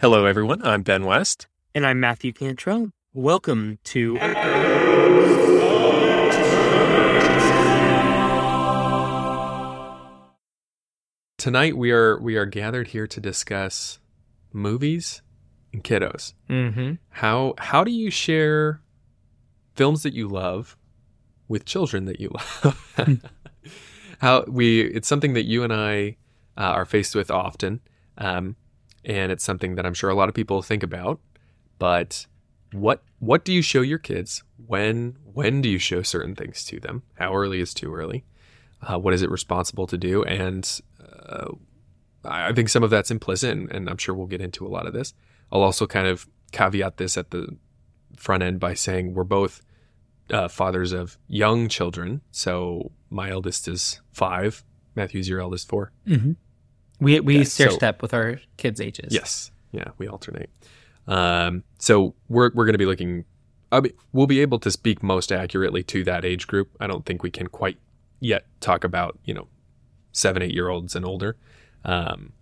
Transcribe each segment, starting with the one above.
Hello, everyone. I'm Ben West. And I'm Matthew Cantrell. Welcome to. Tonight we are we are gathered here to discuss movies and kiddos. Mm-hmm. How how do you share films that you love with children that you love? how we it's something that you and I uh, are faced with often, um, and it's something that I'm sure a lot of people think about. But what what do you show your kids? When when do you show certain things to them? How early is too early? Uh, what is it responsible to do? And uh, I think some of that's implicit, and, and I'm sure we'll get into a lot of this. I'll also kind of caveat this at the front end by saying we're both uh, fathers of young children. So my eldest is five. Matthew's your eldest four. Mm-hmm. We we Okay, stair so- step with our kids' ages. Yes. Yeah, we alternate. Um, so we're we're going to be looking. I mean, we'll be able to speak most accurately to that age group. I don't think we can quite yet talk about you know seven, eight year olds and older. Um,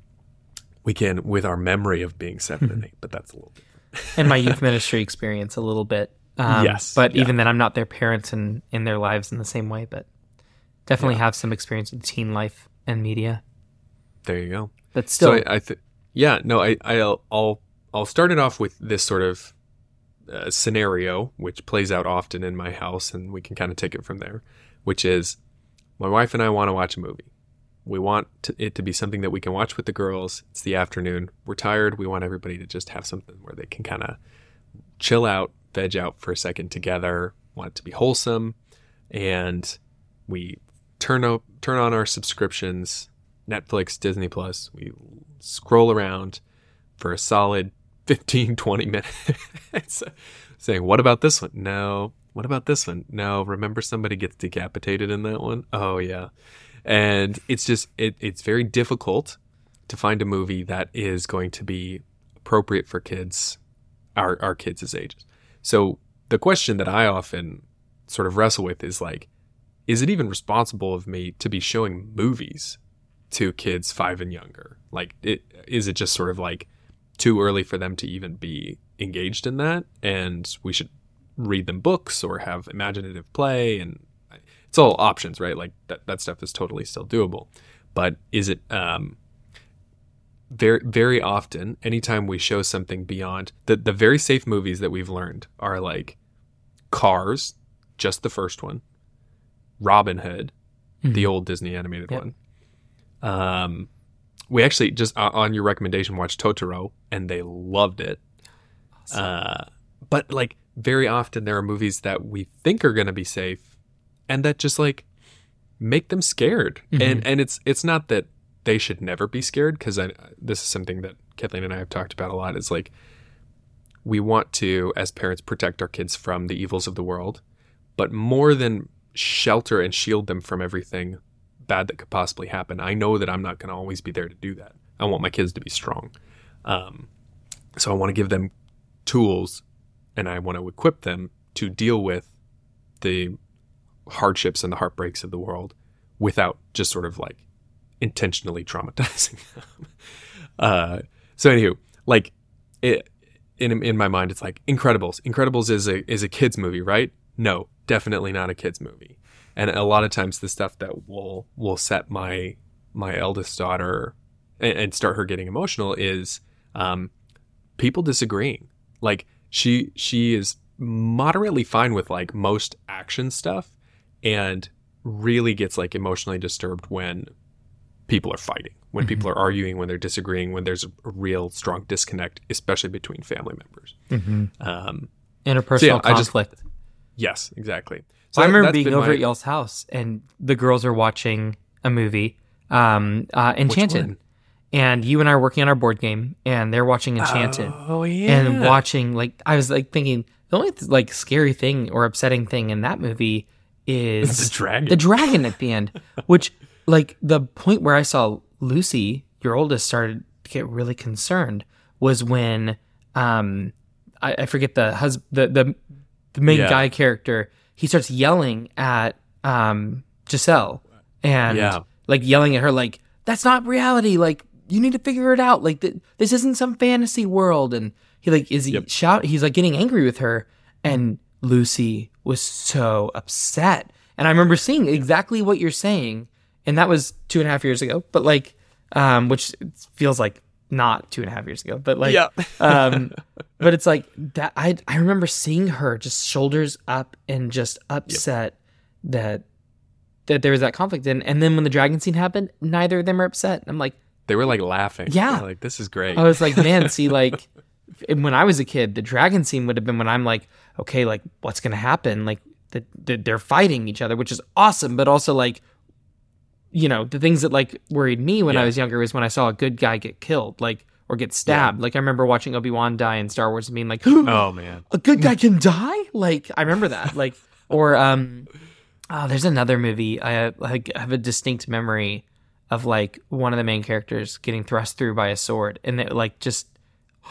we can with our memory of being 7 and eight, but that's a little bit. and my youth ministry experience a little bit. Um, Yes, But yeah. even then, I'm not their parents in in their lives in the same way. But definitely have some experience with teen life and media. There you go. But still, so I, I th- yeah, no, I, I'll, I'll, I'll start it off with this sort of uh, scenario, which plays out often in my house, and we can kind of take it from there. Which is, my wife and I want to watch a movie. We want to, it to be something that we can watch with the girls. It's the afternoon. We're tired. We want everybody to just have something where they can kind of chill out, veg out for a second together. Want it to be wholesome, and we turn up, turn on our subscriptions Netflix, Disney Plus. We scroll around for a solid 15, 20 minutes saying, What about this one? No. What about this one? No. Remember somebody gets decapitated in that one? Oh, yeah. And it's just, it, it's very difficult to find a movie that is going to be appropriate for kids, our, our kids' ages. So the question that I often sort of wrestle with is like, is it even responsible of me to be showing movies to kids five and younger? Like, it, is it just sort of like too early for them to even be engaged in that? And we should read them books or have imaginative play, and it's all options, right? Like that that stuff is totally still doable. But is it um, very very often? Anytime we show something beyond the the very safe movies that we've learned are like Cars, just the first one, Robin Hood, the old Disney animated Yep. one. Um, we actually just uh, on your recommendation watched Totoro, and they loved it. Uh, but like very often there are movies that we think are going to be safe, and that just like make them scared. And and it's it's not that they should never be scared because this is something that Kathleen and I have talked about a lot. Is like we want to as parents protect our kids from the evils of the world, but more than shelter and shield them from everything bad that could possibly happen. I know that I'm not going to always be there to do that. I want my kids to be strong. Um, so I want to give them tools and I want to equip them to deal with the hardships and the heartbreaks of the world without just sort of like intentionally traumatizing them. uh, so anywho, like it, in in my mind, it's like Incredibles. Incredibles is a is a kids movie, right? No, definitely not a kids movie. And a lot of times, the stuff that will will set my my eldest daughter and, and start her getting emotional is um, people disagreeing. Like she she is moderately fine with like most action stuff, and really gets like emotionally disturbed when people are fighting, when people are arguing, when they're disagreeing, when there's a real strong disconnect, especially between family members. Um, interpersonal So, yeah, I just- conflict. yes, exactly. So I remember being over my- at y'all's house and the girls are watching a movie, um, uh, Enchanted. And you and I are working on our board game and they're watching Enchanted. Oh yeah, and watching like I was like thinking the only like scary thing or upsetting thing in that movie is the dragon. the dragon at the end, which like the point where I saw Lucy, your oldest, started to get really concerned was when um I, I forget the hus the the the main Yeah. guy character he starts yelling at um Giselle and Yeah. like yelling at her like that's not reality like you need to figure it out. Like th- this isn't some fantasy world. And he like is he Yep. shout? He's like getting angry with her, and Lucy was so upset. And I remember seeing exactly what you're saying, and that was two and a half years ago. But like, um, which feels like not two and a half years ago, but like, Yeah. um, but it's like that. I I remember seeing her just shoulders up and just upset that that there was that conflict. And and then when the dragon scene happened, neither of them are upset. I'm like, They were like laughing. Yeah. They're like this is great. I was like, man, see, like when I was a kid, the dragon scene would have been when I'm like, okay, like what's gonna happen? Like that the, they're fighting each other, which is awesome, but also like, you know, the things that like worried me when I was younger was when I saw a good guy get killed, like or get stabbed. Like I remember watching Obi Wan die in Star Wars and being like, oh man. a good guy can die like i remember that like or um oh there's another movie i like have a distinct memory of like one of the main characters getting thrust through by a sword and it like just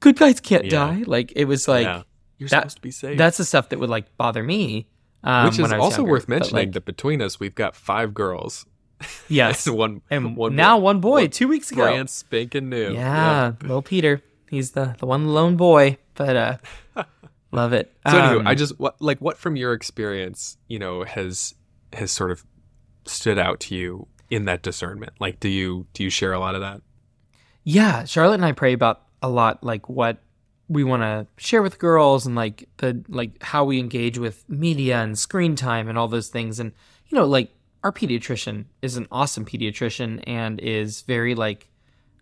good guys can't Yeah. die like it was like yeah. You're that- supposed to be safe. that's the stuff that would like bother me um, Which is when I was also younger. worth But, mentioning like, that between us we've got five girls. yes one and one now boy. one boy two weeks ago brand spanking new. yeah little peter he's the the one lone boy but uh love it So anyway, Um, I just what like what from your experience, you know, has has sort of stood out to you in that discernment? Like do you do you share a lot of that? Yeah, Charlotte and I pray about a lot like what we want to share with girls and like the like how we engage with media and screen time and all those things and you know like our pediatrician is an awesome pediatrician and is very like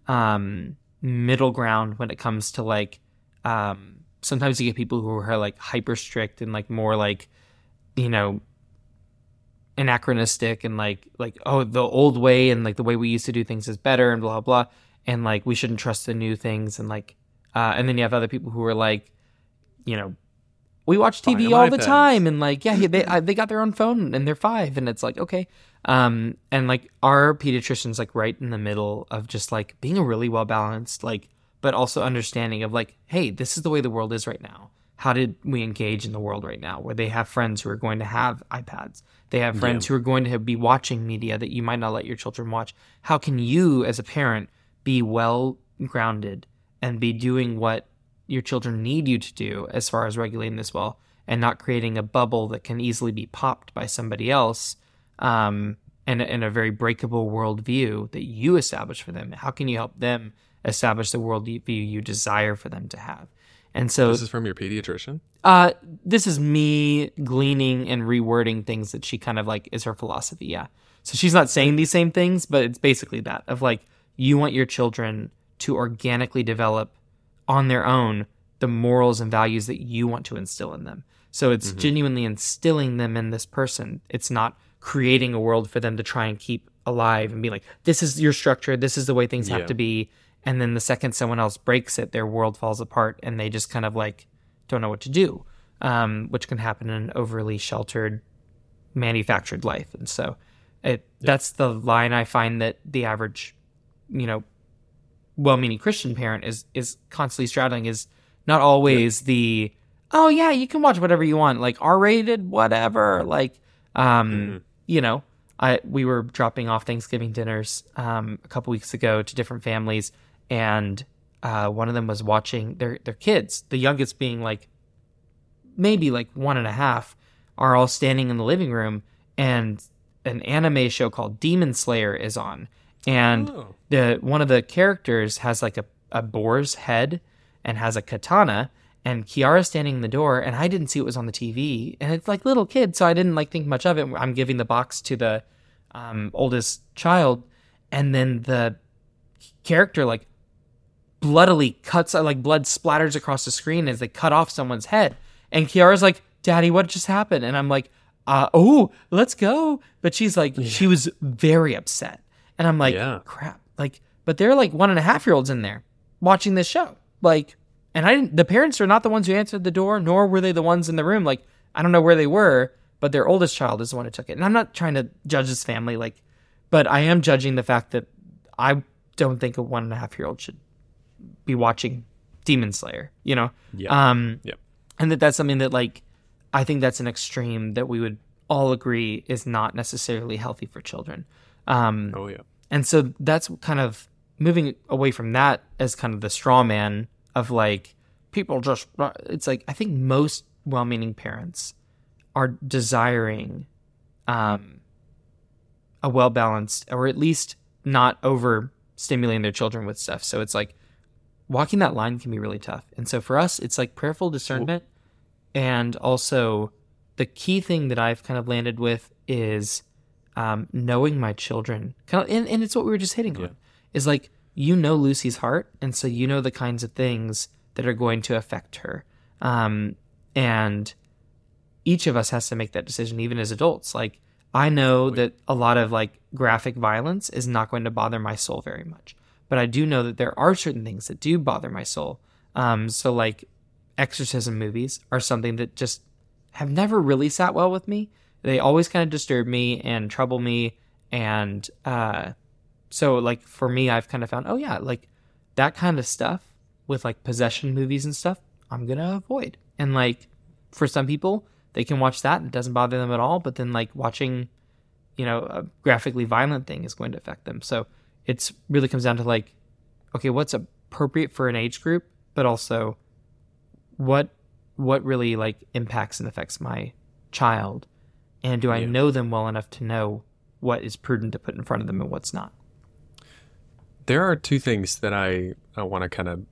um middle ground when it comes to like um sometimes you get people who are like hyper strict and like more like you know anachronistic and like like oh the old way and like the way we used to do things is better and blah blah and like we shouldn't trust the new things and like uh and then you have other people who are like you know we watch TV all the iPads. time and like yeah they I, they got their own phone and they're 5 and it's like okay. Um and like our pediatrician's like right in the middle of just like being a really well balanced like but also understanding of like hey this is the way the world is right now. How did we engage in the world right now where they have friends who are going to have iPads? They have friends who are going to be watching media that you might not let your children watch. How can you as a parent be well grounded and be doing what your children need you to do as far as regulating this well and not creating a bubble that can easily be popped by somebody else um, and, and a very breakable worldview that you establish for them how can you help them establish the worldview you desire for them to have and so This is from your pediatrician? uh, this is me gleaning and rewording things that she kind of like is her philosophy. Yeah. So she's not saying these same things, but it's basically that of like, you want your children to organically develop on their own the morals and values that you want to instill in them. So it's genuinely instilling them in this person. It's not creating a world for them to try and keep alive and be like, this is your structure, this is the way things have to be. And then the second someone else breaks it, their world falls apart and they just kind of like don't know what to do, um, which can happen in an overly sheltered, manufactured life. And so it that's the line I find that the average, you know, well-meaning Christian parent is is constantly straddling is not always the oh yeah you can watch whatever you want like R-rated whatever like um you know I we were dropping off Thanksgiving dinners um a couple weeks ago to different families and uh one of them was watching their their kids the youngest being like maybe like one and a half are all standing in the living room and an anime show called Demon Slayer is on and Oh. the one of the characters has like a, a boar's head and has a katana and Kiara standing in the door and I didn't see it was on the TV and it's like little kid so I didn't like think much of it. I'm giving the box to the um, oldest child and then the character like bloodily cuts like blood splatters across the screen as they cut off someone's head. And Kiara's like daddy what just happened? And I'm like uh, oh let's go. But she's like she was very upset and I'm like Yeah. crap like but they're like one and a half year olds in there watching this show like and I didn't the parents are not the ones who answered the door nor were they the ones in the room like I don't know where they were but their oldest child is the one who took it and I'm not trying to judge this family like but I am judging the fact that I don't think a one and a half year old should be watching Demon Slayer, you know? Yeah. Um, Yep. and that that's something that like, I think that's an extreme that we would all agree is not necessarily healthy for children. Um, Oh yeah. and so that's kind of moving away from that as kind of the straw man of like people just it's like I think most well-meaning parents are desiring um a well-balanced or at least not over stimulating their children with stuff. So it's like walking that line can be really tough. And so for us, it's like prayerful discernment. And also, the key thing that I've kind of landed with is um, knowing my children. Kind of, and, and it's what we were just hitting Yeah. on is like, you know Lucy's heart. And so you know the kinds of things that are going to affect her. Um, and each of us has to make that decision, even as adults. Like, I know that a lot of like graphic violence is not going to bother my soul very much, but I do know that there are certain things that do bother my soul. Um, so like exorcism movies are something that just have never really sat well with me. They always kind of disturb me and trouble me, and uh, so like for me, I've kind of found, oh yeah, like that kind of stuff with like possession movies and stuff, I'm gonna avoid. And like for some people, they can watch that and it doesn't bother them at all. But then like watching, you know, a graphically violent thing is going to affect them. So it's really comes down to like, okay, what's appropriate for an age group, but also what what really like impacts and affects my child, and do I Yeah. know them well enough to know what is prudent to put in front of them and what's not? There are two things that I, I want to kind of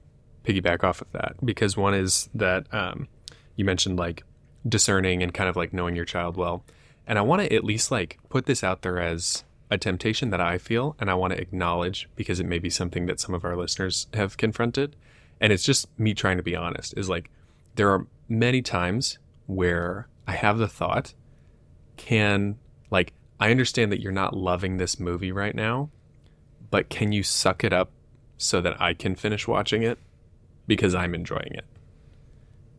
piggyback off of that because one is that um, you mentioned like discerning and kind of like knowing your child well. And I want to at least like put this out there as a temptation that I feel and I want to acknowledge because it may be something that some of our listeners have confronted. And it's just me trying to be honest is like there are many times where I have the thought, can like I understand that you're not loving this movie right now, but can you suck it up so that I can finish watching it because I'm enjoying it?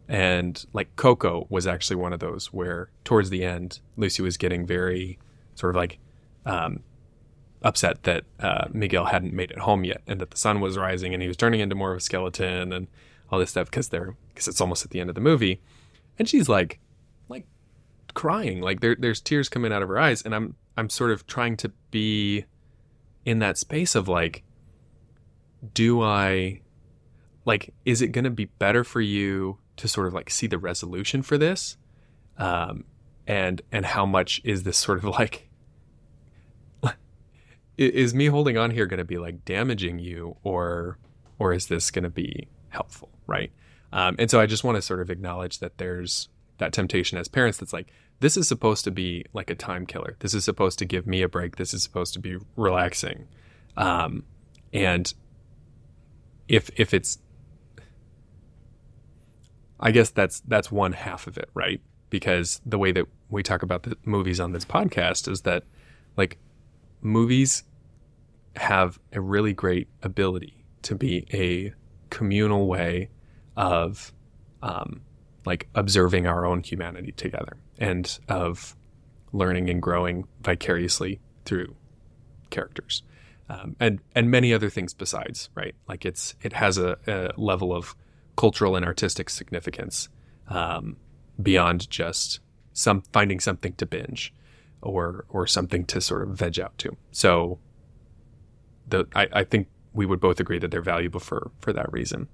And like Coco was actually one of those where towards the end, Lucy was getting very sort of like um, upset that uh, Miguel hadn't made it home yet and that the sun was rising and he was turning into more of a skeleton and all this stuff because they're because it's almost at the end of the movie. And she's like, like crying, like there, there's tears coming out of her eyes, and I'm I'm sort of trying to be in that space of like, do I like is it going to be better for you to sort of like see the resolution for this, um, and and how much is this sort of like is me holding on here going to be like damaging you or or is this going to be helpful right? Um, and so i just want to sort of acknowledge that there's that temptation as parents that's like this is supposed to be like a time killer. This is supposed to give me a break. This is supposed to be relaxing. Um, and if if it's i guess that's that's one half of it right? Because the way that we talk about the movies on this podcast is that like movies have a really great ability to be a communal way of um, like observing our own humanity together and of learning and growing vicariously through characters um, and and many other things besides right? Like it's it has a, a level of cultural and artistic significance um, beyond just some finding something to binge or or something to sort of veg out to. So the I, I think we would both agree that they're valuable for for that reason.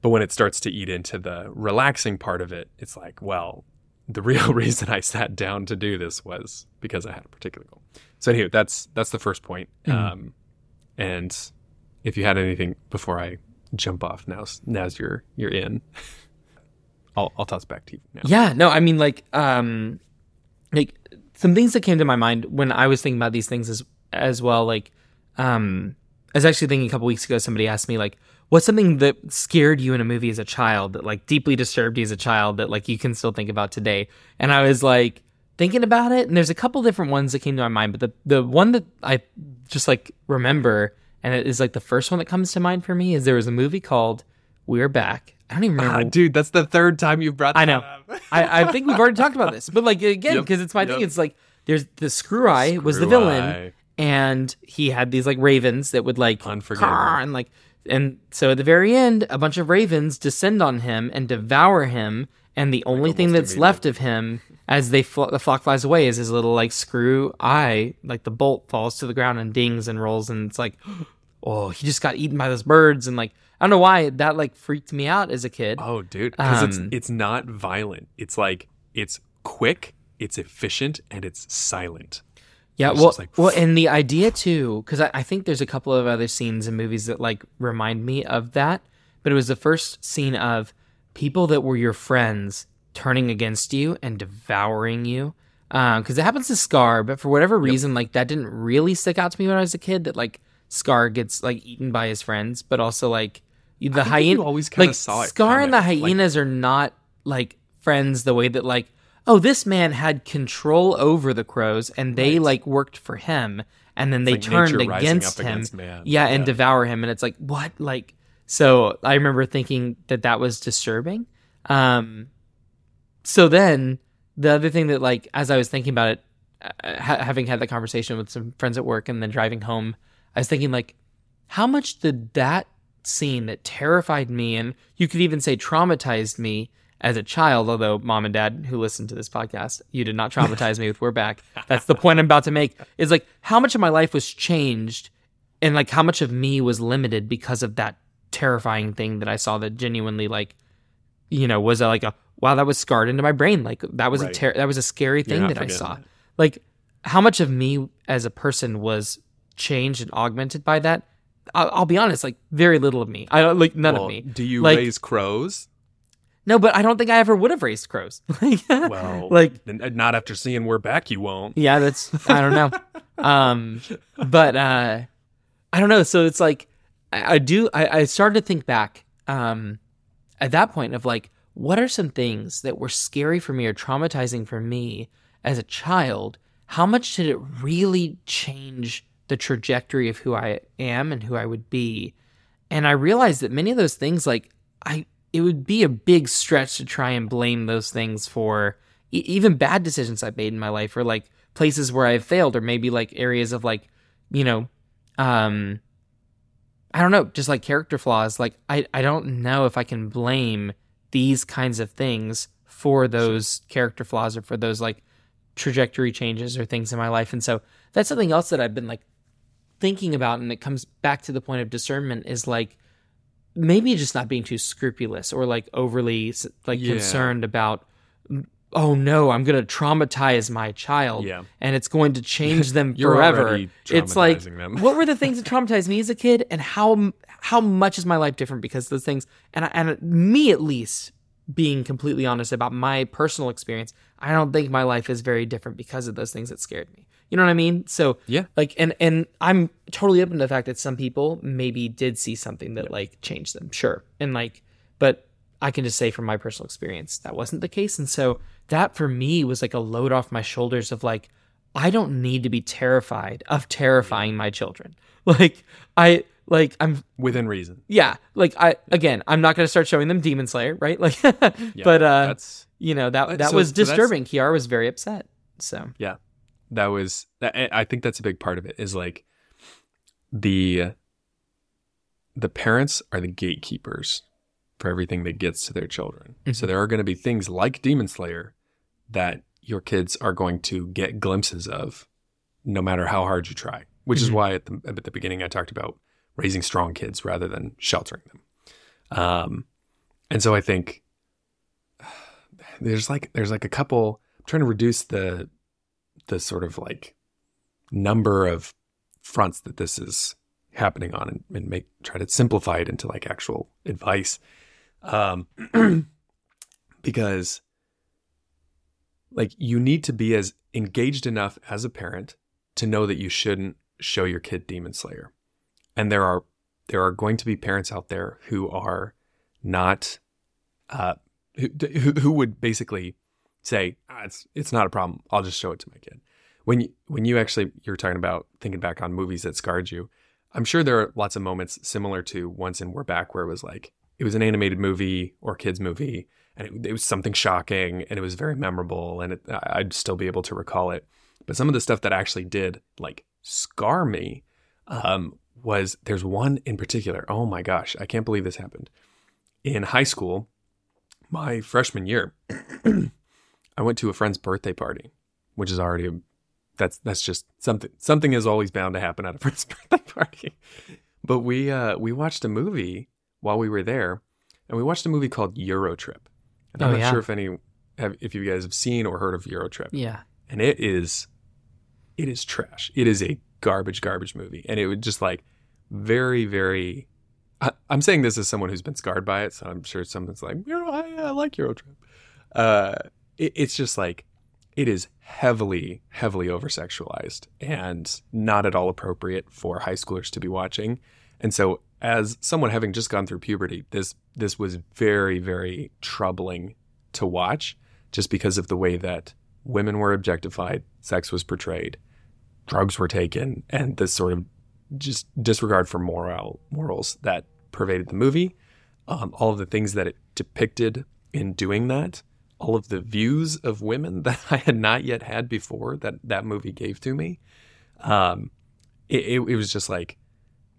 But when it starts to eat into the relaxing part of it it's like well the real reason i sat down to do this was because i had a particular goal. So anyway that's that's the first point. Um, and if you had anything before i jump off now's now's your you're in. I'll i'll toss back to you now. Yeah, no, I mean like um like some things that came to my mind when I was thinking about these things as as well like um I was actually thinking a couple weeks ago somebody asked me like what's something that scared you in a movie as a child that like deeply disturbed you as a child that like you can still think about today and I was like thinking about it and there's a couple different ones that came to my mind but the the one that I just like remember and it is like the first one that comes to mind for me is there was a movie called We're Back I don't even remember Ah, dude that's the third time you've brought I that know. up. I, I think we've already talked about this, but like again, Yep, because it's my thing. It's like there's the Screw Eye was the villain, Eye. And he had these like ravens that would like and like and so at the very end, a bunch of ravens descend on him and devour him, and the only thing that's left of him as they fl- the flock flies away is his little like screw eye, like the bolt falls to the ground and dings and rolls, and it's like. oh, he just got eaten by those birds, and like I don't know why that like freaked me out as a kid. Oh, dude, because Um, it's it's not violent. It's like it's quick, it's efficient, and it's silent. Yeah, It's well, like- well, and the idea too, because I, I think there's a couple of other scenes in movies that like remind me of that. But it was the first scene of people that were your friends turning against you and devouring you. Uh, because it happens to Scar, but for whatever reason, like that didn't really stick out to me when I was a kid. That like Scar gets like eaten by his friends, but also like the hyena. always kinda like saw it Scar and the coming, like- hyenas are not like friends the way that like oh this man had control over the crows and they Right. like worked for him and then they like turned against him against man. yeah and Yeah. devour him and it's like what like so i remember thinking that that was disturbing um so then the other thing that like as i was thinking about it uh, ha- having had the conversation with some friends at work and then driving home i was thinking like how much did that scene that terrified me and you could even say traumatized me as a child although mom and dad who listen to this podcast you did not traumatize me with we're back. That's the point i'm about to make. Is like how much of my life was changed and like how much of me was limited because of that terrifying thing that i saw that genuinely like you know was a, like a wow that was scarred into my brain. Like that was a Right. ter- that was a scary thing that i saw. like how much of me as a person was changed and augmented by that? I'll, I'll be honest like very little of me. I like none Well, of me. Do you Like- raise crows? No but i don't think i ever would have raised crows Well, like not after seeing we're back. You won't. yeah that's i don't know um but uh i don't know so it's like i, I do I, I started to think back um at that point of like what are some things that were scary for me or traumatizing for me as a child how much did it really change the trajectory of who i am and who i would be and i realized that many of those things like i it would be a big stretch to try and blame those things for e- even bad decisions i've made in my life or like places where i've failed or maybe like areas of like you know um i don't know just like character flaws. Like i i don't know if i can blame these kinds of things for those character flaws or for those like trajectory changes or things in my life. And so that's something else that i've been like thinking about and it comes back to the point of discernment is like maybe just not being too scrupulous or like overly like Yeah. concerned about oh no i'm going to traumatize my child Yeah. and it's going to change them forever it's like what were the things that traumatized me as a kid and how how much is my life different because of those things and I, and me at least being completely honest about my personal experience i don't think my life is very different because of those things that scared me you know what i mean? So Yeah. like and and i'm totally open to the fact that some people maybe did see something that like changed them. Sure. And like but i can just say from my personal experience that wasn't the case. And so that for me was like a load off my shoulders of like i don't need to be terrified of terrifying my children. Like i like i'm Within reason. yeah. Like i again i'm not going to start showing them demon slayer right? Like Yeah, but uh that's you know that that so- was so disturbing. Kiara was very upset so. Yeah that was I- think that's a big part of it is like the the parents are the gatekeepers for everything that gets to their children. So there are going to be things like demon slayer that your kids are going to get glimpses of no matter how hard you try which is Mhm. why at the, at the beginning i talked about raising strong kids rather than sheltering them. Um, and so i think there's like there's like a couple i'm trying to reduce the the sort of like number of fronts that this is happening on and, and make try to simplify it into like actual advice. Um because like you need to be as engaged enough as a parent to know that you shouldn't show your kid demon slayer. And there are there are going to be parents out there who are not uh who, who who would basically say ah, it's it's not a problem. I'll just show it to my kid. When you when you actually you're talking about thinking back on movies that scarred you i'm sure there are lots of moments similar to once in we're back where it was like it was an animated movie or kids movie and it, it was something shocking and it was very memorable and it, i'd still be able to recall it. But some of the stuff that actually did like scar me um, was there's one in particular oh my gosh i can't believe this happened. In high school my freshman year i went to a friend's birthday party which is already a, that's that's just something something is always bound to happen at a friend's birthday party but we uh, we watched a movie while we were there, and we watched a movie called Eurotrip. And I'm Oh, not yeah. sure if any have, if you guys have seen or heard of Eurotrip. Yeah. and it is it is trash it is a garbage garbage movie and it would just like very very I, i'm saying this as someone who's been scarred by it so i'm sure someone's like i, I like eurotrip uh it, it's just like it is heavily heavily over sexualized and not at all appropriate for high schoolers to be watching and so as someone having just gone through puberty this this was very very troubling to watch just because of the way that women were objectified, sex was portrayed, drugs were taken, and this sort of just disregard for moral morals that pervaded the movie. Um, all of the things that it depicted in doing that, all of the views of women that I had not yet had before that that movie gave to me. Um, it, it, it was just like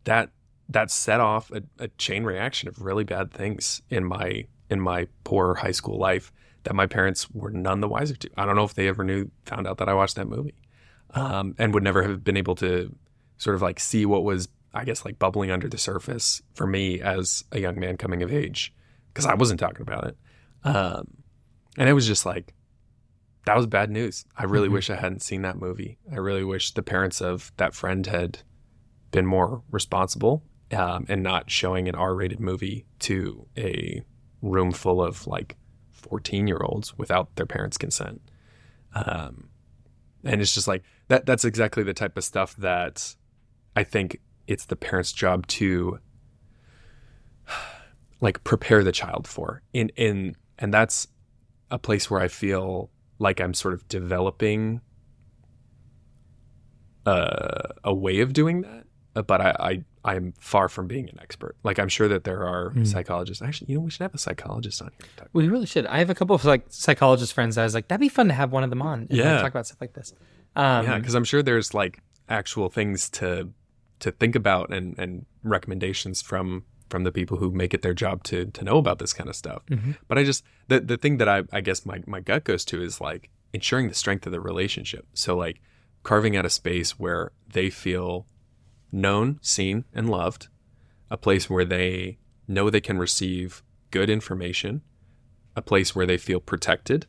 that. That set off a, a chain reaction of really bad things in my in my poor high school life that my parents were none the wiser to. I don't know if they ever knew, found out that I watched that movie, um, and would never have been able to sort of like see what was, I guess, like bubbling under the surface for me as a young man coming of age, because I wasn't talking about it, um, and it was just like that was bad news. I really Mhm. wish I hadn't seen that movie. I really wish the parents of that friend had been more responsible um, and not showing an R-rated movie to a room full of like 14 year olds without their parents' consent. Um, and it's just like that, that's exactly the type of stuff that I think it's the parent's job to like prepare the child for in, in, and that's a place where I feel like I'm sort of developing uh, a way of doing that. But I, I, I'm far from being an expert. Like I'm sure that there are Hmm. psychologists. Actually, you know, we should have a psychologist on here. We really should. I have a couple of like psychologist friends. I was like, that'd be fun to have one of them on. and, Yeah. talk about stuff like this. Um, yeah, because I'm sure there's like actual things to to think about and and recommendations from from the people who make it their job to to know about this kind of stuff. Mhm. But I just the the thing that I I guess my my gut goes to is like ensuring the strength of the relationship. So like carving out a space where they feel known, seen, and loved, a place where they know they can receive good information, a place where they feel protected,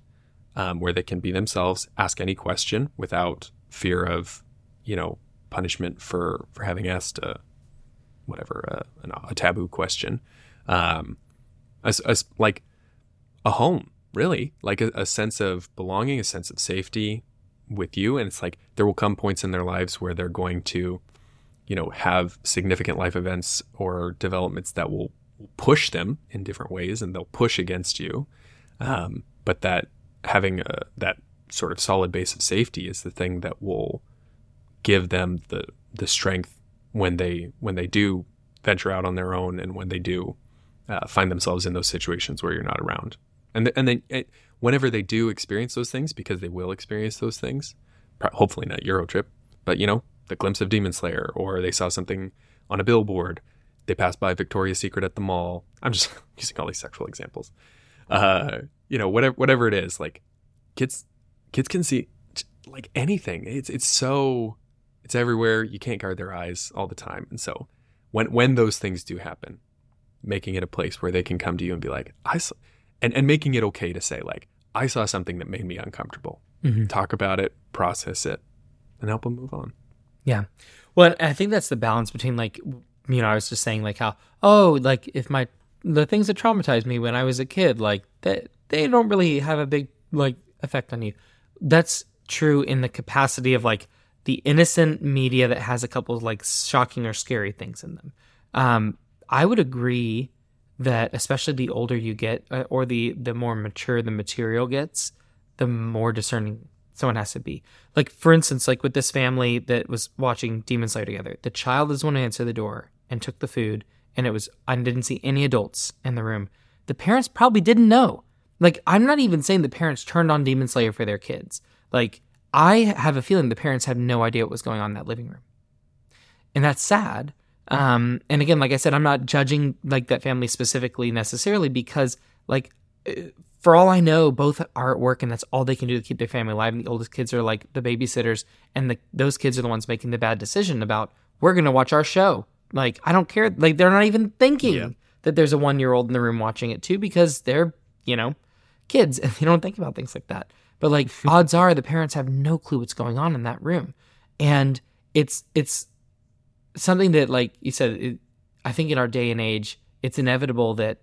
um, where they can be themselves, ask any question without fear of, you know, punishment for for having asked a whatever uh, an, a taboo question, um, like a home, really, like a, a sense of belonging, a sense of safety with you, and it's like there will come points in their lives where they're going to, you know, have significant life events or developments that will push them in different ways, and they'll push against you, um, but that having a, that sort of solid base of safety is the thing that will give them the the strength when they when they do venture out on their own and when they do uh, find themselves in those situations where you're not around. And th- and then it, whenever they do experience those things because they will experience those things hopefully not Eurotrip but you know the glimpse of Demon Slayer or they saw something on a billboard they passed by Victoria's Secret at the mall. I'm just using all these sexual examples. Uh you know whatever whatever it is like kids kids can see like anything. It's it's so it's everywhere you can't guard their eyes all the time and so when when those things do happen making it a place where they can come to you and be like i saw, and and making it okay to say like i saw something that made me uncomfortable Mhm. talk about it process it and help them move on Yeah. Well, I think that's the balance between like, you know, I was just saying like how, oh, like if my, the things that traumatized me when I was a kid, like that, they don't really have a big like effect on you. That's true in the capacity of like the innocent media that has a couple of like shocking or scary things in them. Um, I would agree that especially the older you get uh, or the the more mature the material gets, the more discerning someone has to be. Like for instance, like with this family that was watching Demon Slayer together, the child is one who answered the door and took the food, and it was I didn't see any adults in the room. The parents probably didn't know. Like I'm not even saying the parents turned on Demon Slayer for their kids. Like I have a feeling the parents had no idea what was going on in that living room, and that's sad. Um, and again, like I said, I'm not judging like that family specifically necessarily because like uh, for all I know, both are at work and that's all they can do to keep their family alive. And the oldest kids are like the babysitters, and the, those kids are the ones making the bad decision about we're going to watch our show Like I don't care. Like they're not even thinking Yeah. that there's a one year old in the room watching it too because they're you know kids and they don't think about things like that. But like odds are the parents have no clue what's going on in that room, and it's it's something that like you said. It, I think in our day and age, it's inevitable that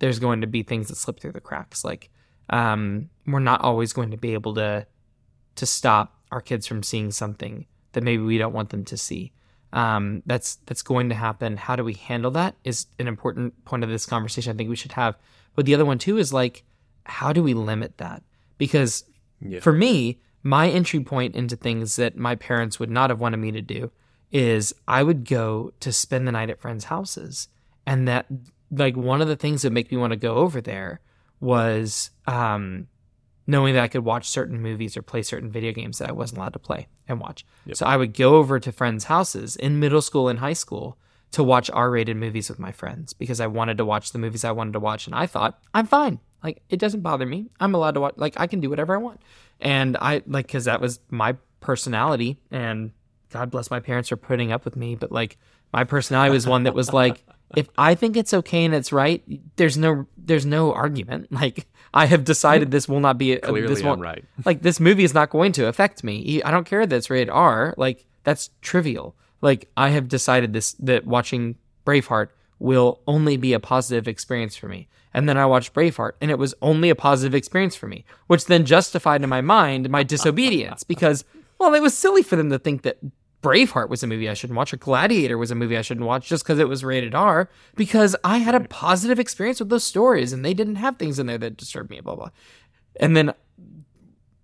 there's going to be things that slip through the cracks. Like um, we're not always going to be able to to stop our kids from seeing something that maybe we don't want them to see. Um, that's that's going to happen. How do we handle that is an important point of this conversation. I think we should have. But the other one too is like, how do we limit that? Because Yeah. for me, my entry point into things that my parents would not have wanted me to do is I would go to spend the night at friends' houses. And that, like, one of the things that make me want to go over there was um, knowing that I could watch certain movies or play certain video games that I wasn't allowed to play and watch. Yep. So I would go over to friends' houses in middle school and high school to watch R-rated movies with my friends because I wanted to watch the movies I wanted to watch, and I thought I'm fine. Like it doesn't bother me. I'm allowed to watch. Like I can do whatever I want, and I like because that was my personality. And God bless my parents for putting up with me, but like my personality was one that was like, if I think it's okay and it's right, there's no there's no argument. Like I have decided this will not be Clearly, this I'm won't right. like this movie is not going to affect me. I don't care that it's rated R. Like that's trivial. Like I have decided this that watching Braveheart will only be a positive experience for me. And then I watched Braveheart and it was only a positive experience for me, which then justified in my mind my disobedience because well, it was silly for them to think that Braveheart was a movie I shouldn't watch or Gladiator was a movie I shouldn't watch just because it was rated R because I had a positive experience with those stories and they didn't have things in there that disturbed me, blah blah. And then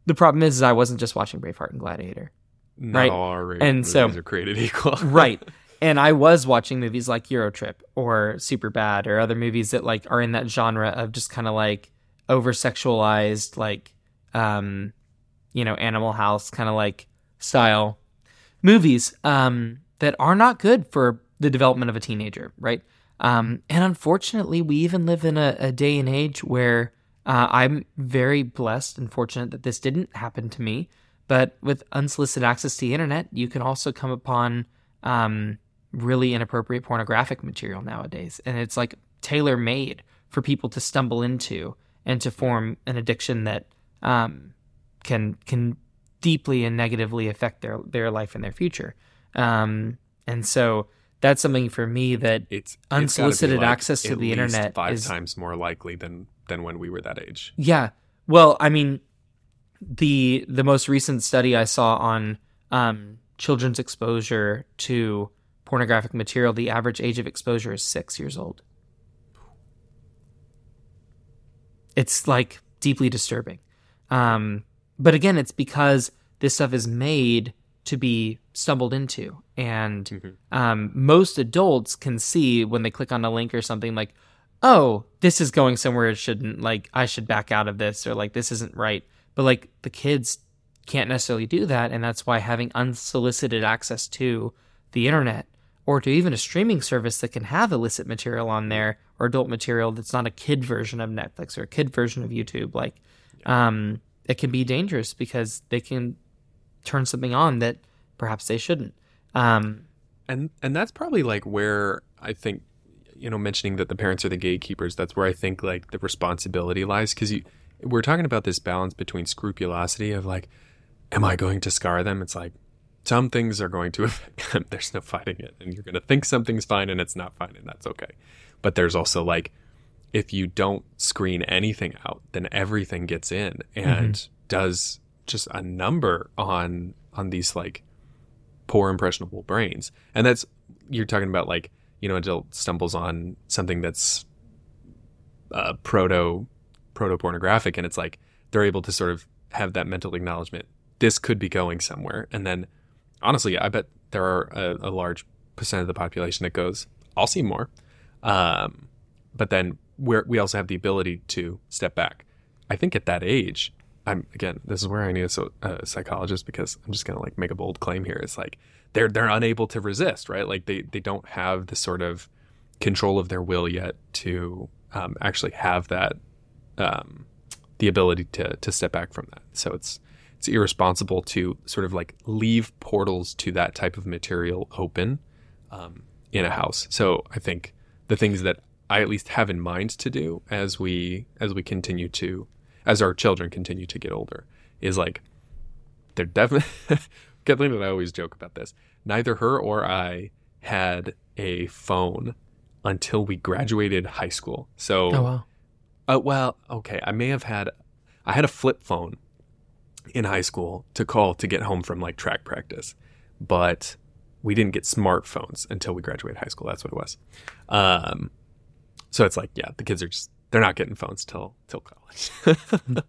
the problem is, is I wasn't just watching Braveheart and Gladiator. Not Right. all our And so- are created equal. right and i was watching movies like eurotrip or Superbad or other movies that like are in that genre of just kind of like over sexualized like um you know animal house kind of like style movies um that are not good for the development of a teenager right? Um and unfortunately we even live in a, a day and age where uh, i'm very blessed and fortunate that this didn't happen to me. But with unsolicited access to the internet you can also come upon um, really inappropriate pornographic material nowadays. And it's like tailor made for people to stumble into and to form an addiction that um, can can deeply and negatively affect their, their life and their future. Um, and so that's something for me that It's it's Unsolicited like, access to the internet five is- times more likely than than when we were that age. Yeah. Well, I mean, the the most recent study I saw on um, children's exposure to pornographic material, the average age of exposure is six years old. It's like deeply disturbing. Um, but again, it's because this stuff is made to be stumbled into, and Mhm. um, most adults can see when they click on a link or something like, oh, this is going somewhere it shouldn't. Like, I should back out of this, or like, this isn't right. But like, the kids can't necessarily do that. And that's why having unsolicited access to the internet or to even a streaming service that can have illicit material on there or adult material that's not a kid version of Netflix or a kid version of YouTube, like, um, it can be dangerous because they can turn something on that perhaps they shouldn't. Um, and and that's probably like where I think you know mentioning that the parents are the gatekeepers. That's where I think like the responsibility lies because you we're talking about this balance between scrupulosity of like, am I going to scar them? It's like some things are going to affect them. There's no fighting it, and you're going to think something's fine and it's not fine, and that's okay. But there's also like if you don't screen anything out, then everything gets in and does just a number on on these like poor impressionable brains. And that's you're talking about like, you know, adult stumbles on something that's uh, proto proto pornographic and it's like they're able to sort of have that mental acknowledgement this could be going somewhere and then honestly i bet there are a, a large percent of the population that goes i'll see more. Um, but then we're, we also have the ability to step back. I think at that age i'm again this is where i need a, a psychologist because i'm just gonna like make a bold claim here. It's like they're they're unable to resist right? Like they they don't have the sort of control of their will yet to um, actually have that um, the ability to to step back from that. So it's it's irresponsible to sort of like leave portals to that type of material open, um, in a house. So I think the things that I at least have in mind to do as we as we continue to as our children continue to get older is like they're definitely Kathleen and I always joke about this. Neither her or I had a phone until we graduated high school. So Oh wow. uh, well, okay, I may have had I had a flip phone in high school to call to get home from like track practice, but we didn't get smartphones until we graduated high school. That's what it was. Um, so it's like, yeah, the kids are just they're not getting phones till till college,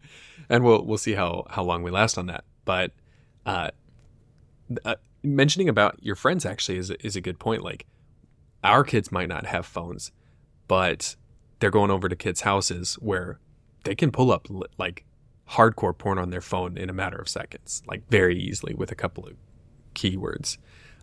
and we'll we'll see how how long we last on that. But uh, uh, mentioning about your friends actually is is a good point. Like our kids might not have phones, but they're going over to kids' houses where they can pull up like hardcore porn on their phone in a matter of seconds, like very easily with a couple of keywords.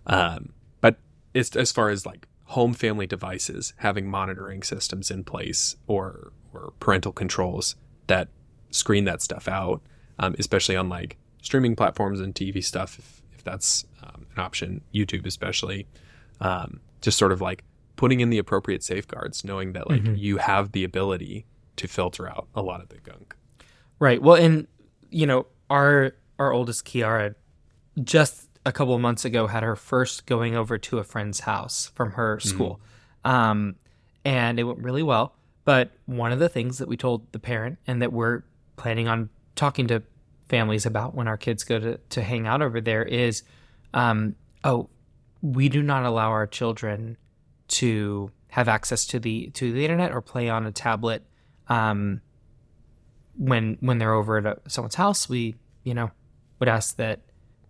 Um, but it's as far as like home family devices having monitoring systems in place or or parental controls that screen that stuff out, um, especially on like streaming platforms and TV stuff, if, if that's um, an option, YouTube especially, um, just sort of like putting in the appropriate safeguards, knowing that like you have the ability to filter out a lot of the gunk. Right. Well, and you know, our our oldest Kiara just a couple of months ago had her first going over to a friend's house from her school. Um, and it went really well. But one of the things that we told the parent and that we're planning on talking to families about when our kids go to, to hang out over there is um, oh, we do not allow our children to have access to the to the internet or play on a tablet um, when when they're over at a, someone's house, we you know would ask that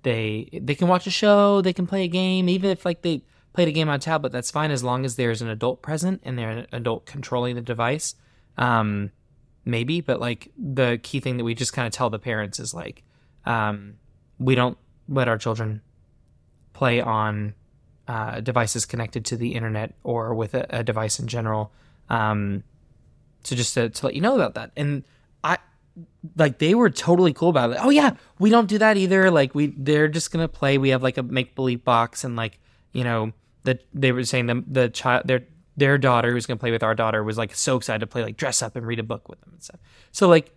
they they can watch a show, they can play a game, even if like they played a game on a tablet, that's fine as long as there's an adult present and there's an adult controlling the device. Um, maybe, but like the key thing that we just kind of tell the parents is like, um, we don't let our children play on uh, devices connected to the internet or with a, a device in general. Um, so just to, to let you know about that. And I like they were totally cool about it. Oh yeah, we don't do that either. Like we they're just gonna play. We have like a make believe box and like you know that they were saying the the child their their daughter who's gonna play with our daughter was like so excited to play like dress up and read a book with them and stuff. So like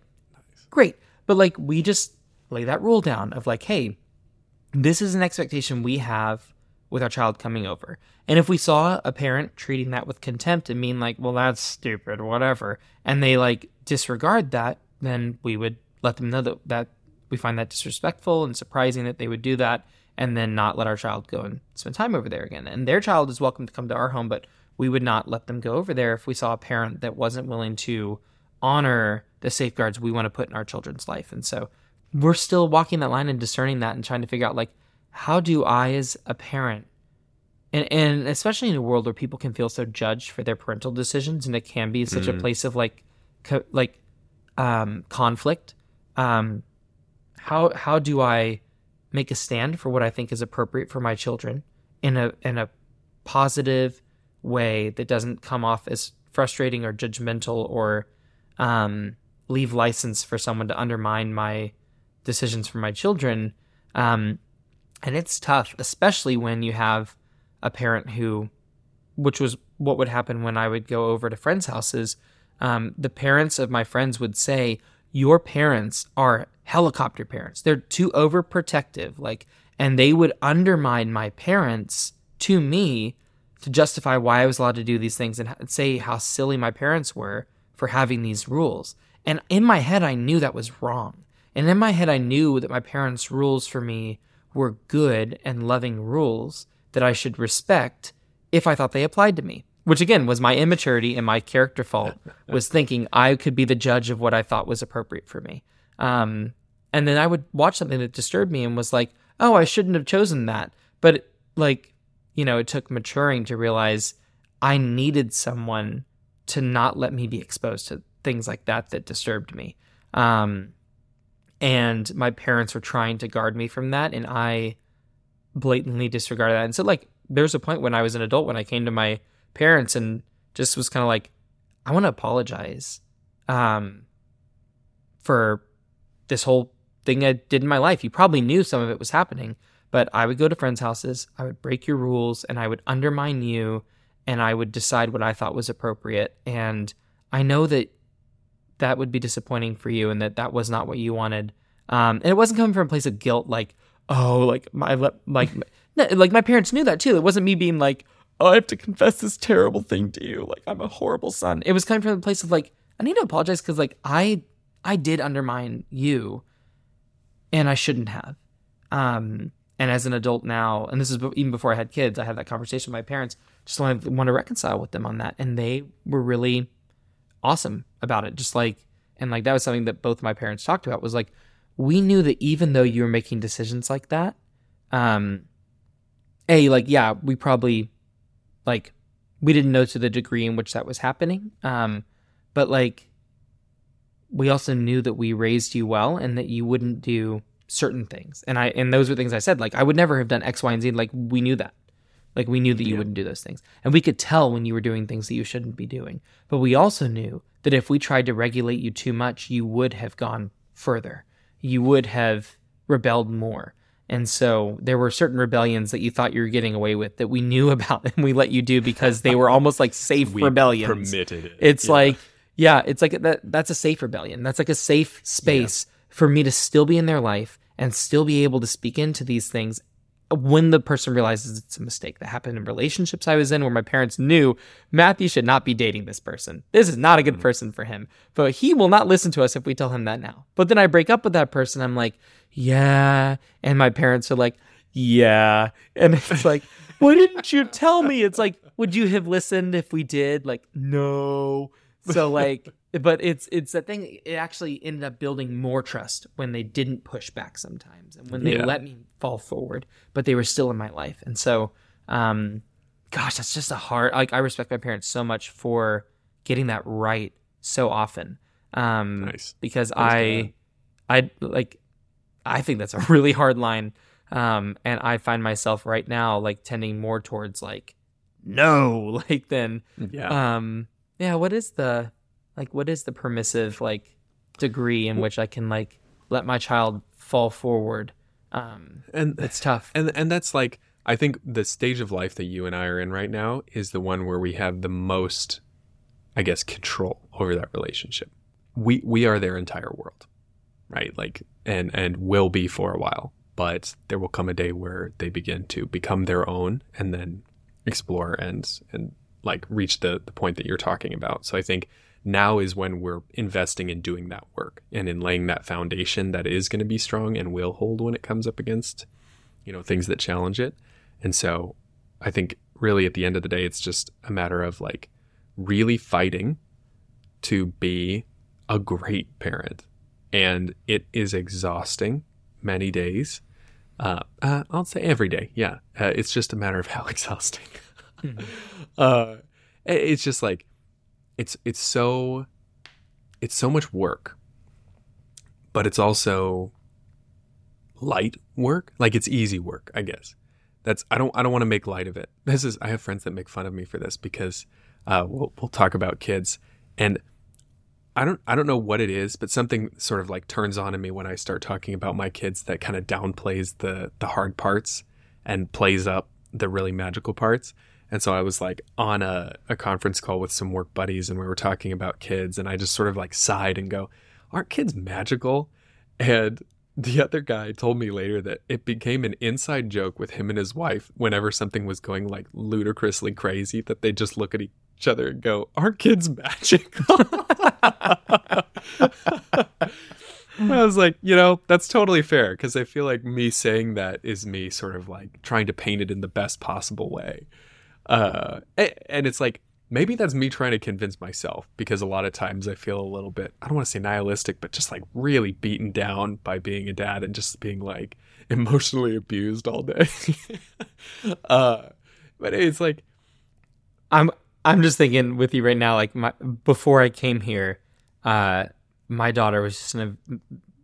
great, but like we just lay that rule down of like hey, this is an expectation we have with our child coming over. And if we saw a parent treating that with contempt and mean like, well, that's stupid whatever, and they like disregard that, then we would let them know that, that we find that disrespectful and surprising that they would do that and then not let our child go and spend time over there again. And their child is welcome to come to our home, but we would not let them go over there if we saw a parent that wasn't willing to honor the safeguards we want to put in our children's life. And so we're still walking that line and discerning that and trying to figure out like how do I as a parent and, and especially in a world where people can feel so judged for their parental decisions and it can be such a place of like co- like um, conflict um, how how do I make a stand for what I think is appropriate for my children in a in a positive way that doesn't come off as frustrating or judgmental or um, leave license for someone to undermine my decisions for my children. Um, and it's tough, especially when you have a parent who, which was what would happen when I would go over to friends' houses. Um, the parents of my friends would say, Your parents are helicopter parents. They're too overprotective. Like, and they would undermine my parents to me to justify why I was allowed to do these things and say how silly my parents were for having these rules. And in my head, I knew that was wrong. And in my head, I knew that my parents' rules for me were good and loving rules that I should respect if I thought they applied to me. Which again was my immaturity and my character fault was thinking I could be the judge of what I thought was appropriate for me. Um, and then I would watch something that disturbed me and was like, oh, I shouldn't have chosen that. But like, you know, it took maturing to realize I needed someone to not let me be exposed to things like that that disturbed me. Um, and my parents were trying to guard me from that, and I blatantly disregarded that. And so, like, there's a point when I was an adult when I came to my parents and just was kind of like, I want to apologize um, for this whole thing I did in my life. You probably knew some of it was happening, But I would go to friends' houses, I would break your rules, and I would undermine you, and I would decide what I thought was appropriate. And I know that that would be disappointing for you, and that that was not what you wanted. Um, and it wasn't coming from a place of guilt, like oh, like my like like my parents knew that too. It wasn't me being like, oh, I have to confess this terrible thing to you, like I'm a horrible son. It was coming from a place of like, I need to apologize because like I I did undermine you, and I shouldn't have. Um, and as an adult now, and this is even before I had kids, I had that conversation with my parents. Just want to reconcile with them on that, and they were really awesome about it. Just like, and like that was something that both my parents talked about. Was like, we knew that even though you were making decisions like that, um, a like yeah, we probably like we didn't know to the degree in which that was happening, um, but like we also knew that we raised you well and that you wouldn't do certain things. And I and those were things I said like I would never have done X, Y, and Z. Like we knew that. Like we knew that you yeah. wouldn't do those things. And we could tell when you were doing things that you shouldn't be doing. But we also knew that if we tried to regulate you too much, you would have gone further you would have rebelled more. And so there were certain rebellions that you thought you were getting away with that we knew about and we let you do because they were almost like safe we rebellions. Permitted it. It's yeah. like, yeah, it's like that that's a safe rebellion. That's like a safe space yeah. for me to still be in their life and still be able to speak into these things when the person realizes it's a mistake that happened in relationships I was in where my parents knew Matthew should not be dating this person. This is not a good mm-hmm. person for him. But he will not listen to us if we tell him that now. But then I break up with that person. I'm like, yeah. And my parents are like, yeah. And it's like, why didn't you tell me? It's like, would you have listened if we did? Like, no. So like but it's it's that thing it actually ended up building more trust when they didn't push back sometimes and when they yeah. let me fall forward but they were still in my life. And so um gosh that's just a hard like i respect my parents so much for getting that right so often. Um nice. because i i like i think that's a really hard line. Um and i find myself right now like tending more towards like no like then yeah. um yeah what is the like what is the permissive like degree in which I can like let my child fall forward? Um, and it's tough. And and that's like I think the stage of life that you and I are in right now is the one where we have the most, I guess, control over that relationship. We we are their entire world, right? Like and and will be for a while. But there will come a day where they begin to become their own and then explore and and like reach the the point that you're talking about. So I think now is when we're investing in doing that work and in laying that foundation that is going to be strong and will hold when it comes up against you know things that challenge it. And so i think really at the end of the day it's just a matter of like really fighting to be a great parent. And it is exhausting many days. Uh, uh, i'll say every day yeah. Uh, it's just a matter of how exhausting. Mm-hmm. Uh, it's just like it's it's so it's so much work but it's also light work. Like it's easy work i guess. That's i don't i don't want to make light of it. This is i have friends that make fun of me for this because uh, we'll, we'll talk about kids. And i don't i don't know what it is but something sort of like turns on in me when i start talking about my kids that kind of downplays the the hard parts and plays up the really magical parts and so I was like on a, a conference call with some work buddies and we were talking about kids and I just sort of like sighed and go, Aren't kids magical? And the other guy told me later that it became an inside joke with him and his wife whenever something was going like ludicrously crazy that they just look at each other and go, Aren't kids magical? I was like, you know, that's totally fair because I feel like me saying that is me sort of like trying to paint it in the best possible way. Uh, and it's like maybe that's me trying to convince myself because a lot of times I feel a little bit I don't want to say nihilistic, but just like really beaten down by being a dad and just being like emotionally abused all day. uh, but it's like I'm I'm just thinking with you right now, like my before I came here, uh, my daughter was just in a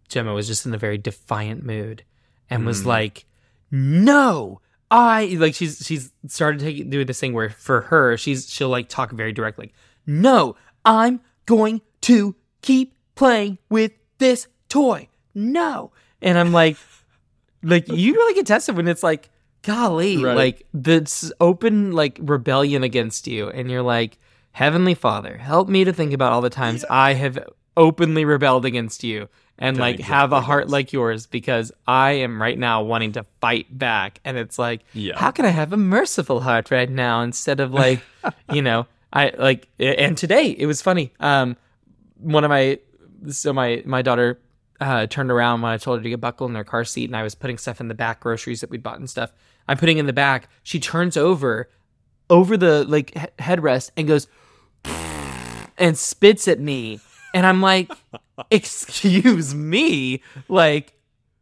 Gemma was just in a very defiant mood and mm. was like, "No, I like she's she's started taking doing this thing where for her she's she'll like talk very directly. No, I'm going to keep playing with this toy. No, and I'm like, like you really get tested when it's like, golly, Right. like this open like rebellion against you, and you're like, Heavenly Father, help me to think about all the times I have openly rebelled against you. And like have a heart like yours because I am right now wanting to fight back. And it's like, Yeah. how can I have a merciful heart right now instead of like, you know, I like, and today it was funny. Um, one of my so my my daughter uh, turned around when I told her to get buckled in her car seat, and I was putting stuff in the back, groceries that we'd bought and stuff. I'm putting in the back. She turns over, over the like he- headrest, and goes, and spits at me, and I'm like, excuse me, like,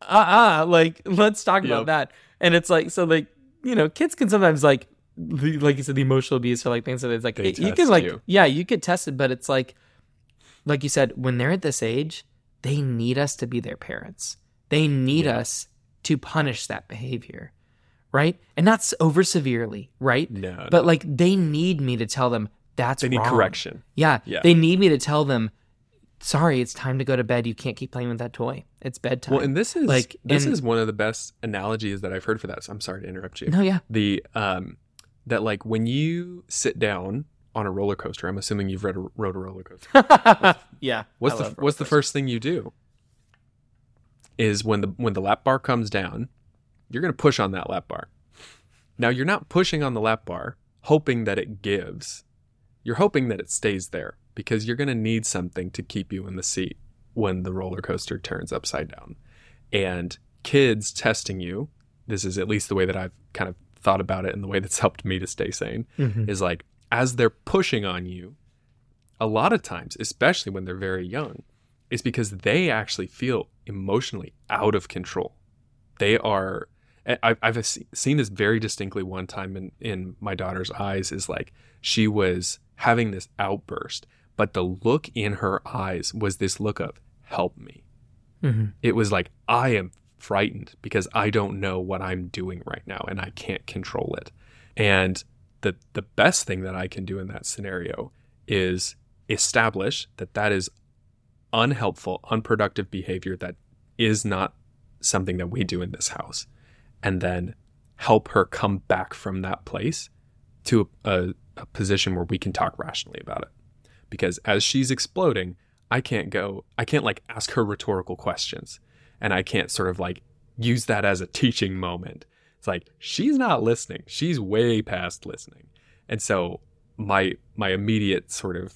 uh, uh like let's talk about that. And it's like, so like you know, kids can sometimes like. the- Like you said, the emotional abuse or like things that it's like They you can like you. yeah you get tested, but it's like like you said, when they're at this age, they need us to be their parents. They need Yeah. us to punish that behavior, right? And not over severely, right? No, But like they need me to tell them that's they need wrong. correction. Yeah, Yeah. They need me to tell them, sorry, it's time to go to bed. You can't keep playing with that toy. It's bedtime. Well, and this is Like, this and- is one of the best analogies that I've heard for that. So I'm sorry to interrupt you. no, yeah, The um that like when you sit down on a roller coaster, I'm assuming you've read a, rode a roller coaster. yeah. What's I the what's the first thing you do? Is when the when the lap bar comes down, you're going to push on that lap bar. Now you're not pushing on the lap bar hoping that it gives. You're hoping that it stays there because you're going to need something to keep you in the seat when the roller coaster turns upside down. And kids testing you, this is at least the way that I've kind of thought about it and the way that's helped me to stay sane Mhm. is like as they're pushing on you, a lot of times, especially when they're very young, is because they actually feel emotionally out of control. They are. I've seen this very distinctly one time in, in my daughter's eyes is like she was having this outburst, but the look in her eyes was this look of help me. Mhm. It was like, I am frightened because I don't know what I'm doing right now and I can't control it. And the, the best thing that I can do in that scenario is establish that that is unhelpful, unproductive behavior that is not something that we do in this house. And then help her come back from that place to a, a position where we can talk rationally about it. Because as she's exploding, I can't go, I can't like ask her rhetorical questions and I can't sort of like use that as a teaching moment. It's like she's not listening. She's way past listening. And so my my immediate sort of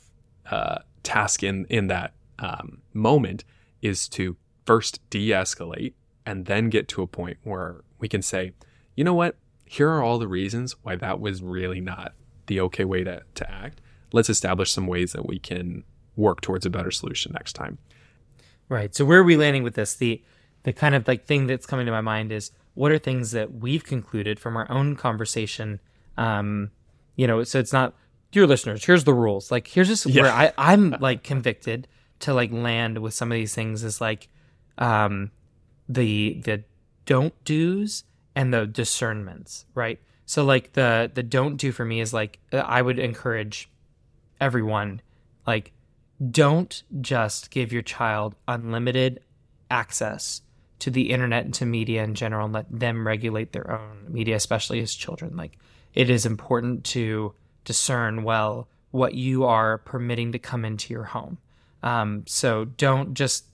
uh, task in in that um, moment is to first de-escalate and then get to a point where we can say, you know what? Here are all the reasons why that was really not the okay way to, to act. Let's establish some ways that we can work towards a better solution next time. Right. So where are we landing with this? The the kind of like thing that's coming to my mind is what are things that we've concluded from our own conversation? Um, you know, so it's not dear listeners, here's the rules. Like here's just Yeah. where I, I'm like convicted to like land with some of these things is like um the the don't do's and the discernments, right? So like the the don't do for me is like uh, I would encourage everyone like don't just give your child unlimited access to the internet and to media in general and let them regulate their own media, especially as children. Like, it is important to discern well what you are permitting to come into your home. Um, so don't just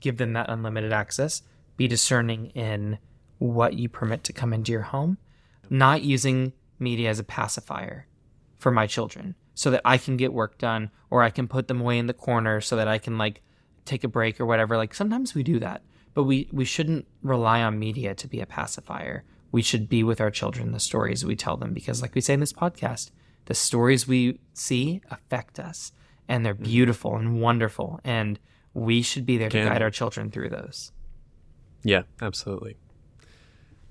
give them that unlimited access. Be discerning in what you permit to come into your home, not using media as a pacifier for my children so that I can get work done or I can put them away in the corner so that I can like take a break or whatever. Like sometimes we do that, but we we shouldn't rely on media to be a pacifier. We should be with our children the stories we tell them because like we say in this podcast, the stories we see affect us and they're beautiful and wonderful and we should be there to Can. guide our children through those. Yeah, absolutely.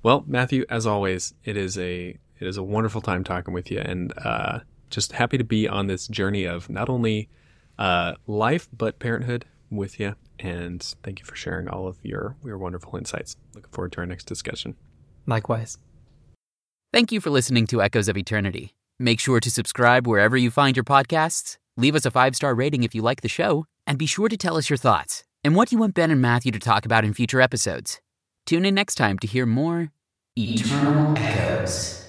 Well, Matthew, as always, it is a it is a wonderful time talking with you, and uh, just happy to be on this journey of not only uh, life but parenthood with you. And thank you for sharing all of your your wonderful insights. Looking forward to our next discussion. Likewise. Thank you for listening to Echoes of Eternity. Make sure to subscribe wherever you find your podcasts, leave us a five star rating if you like the show, and be sure to tell us your thoughts and what you want Ben and Matthew to talk about in future episodes. Tune in next time to hear more Eternal Echoes.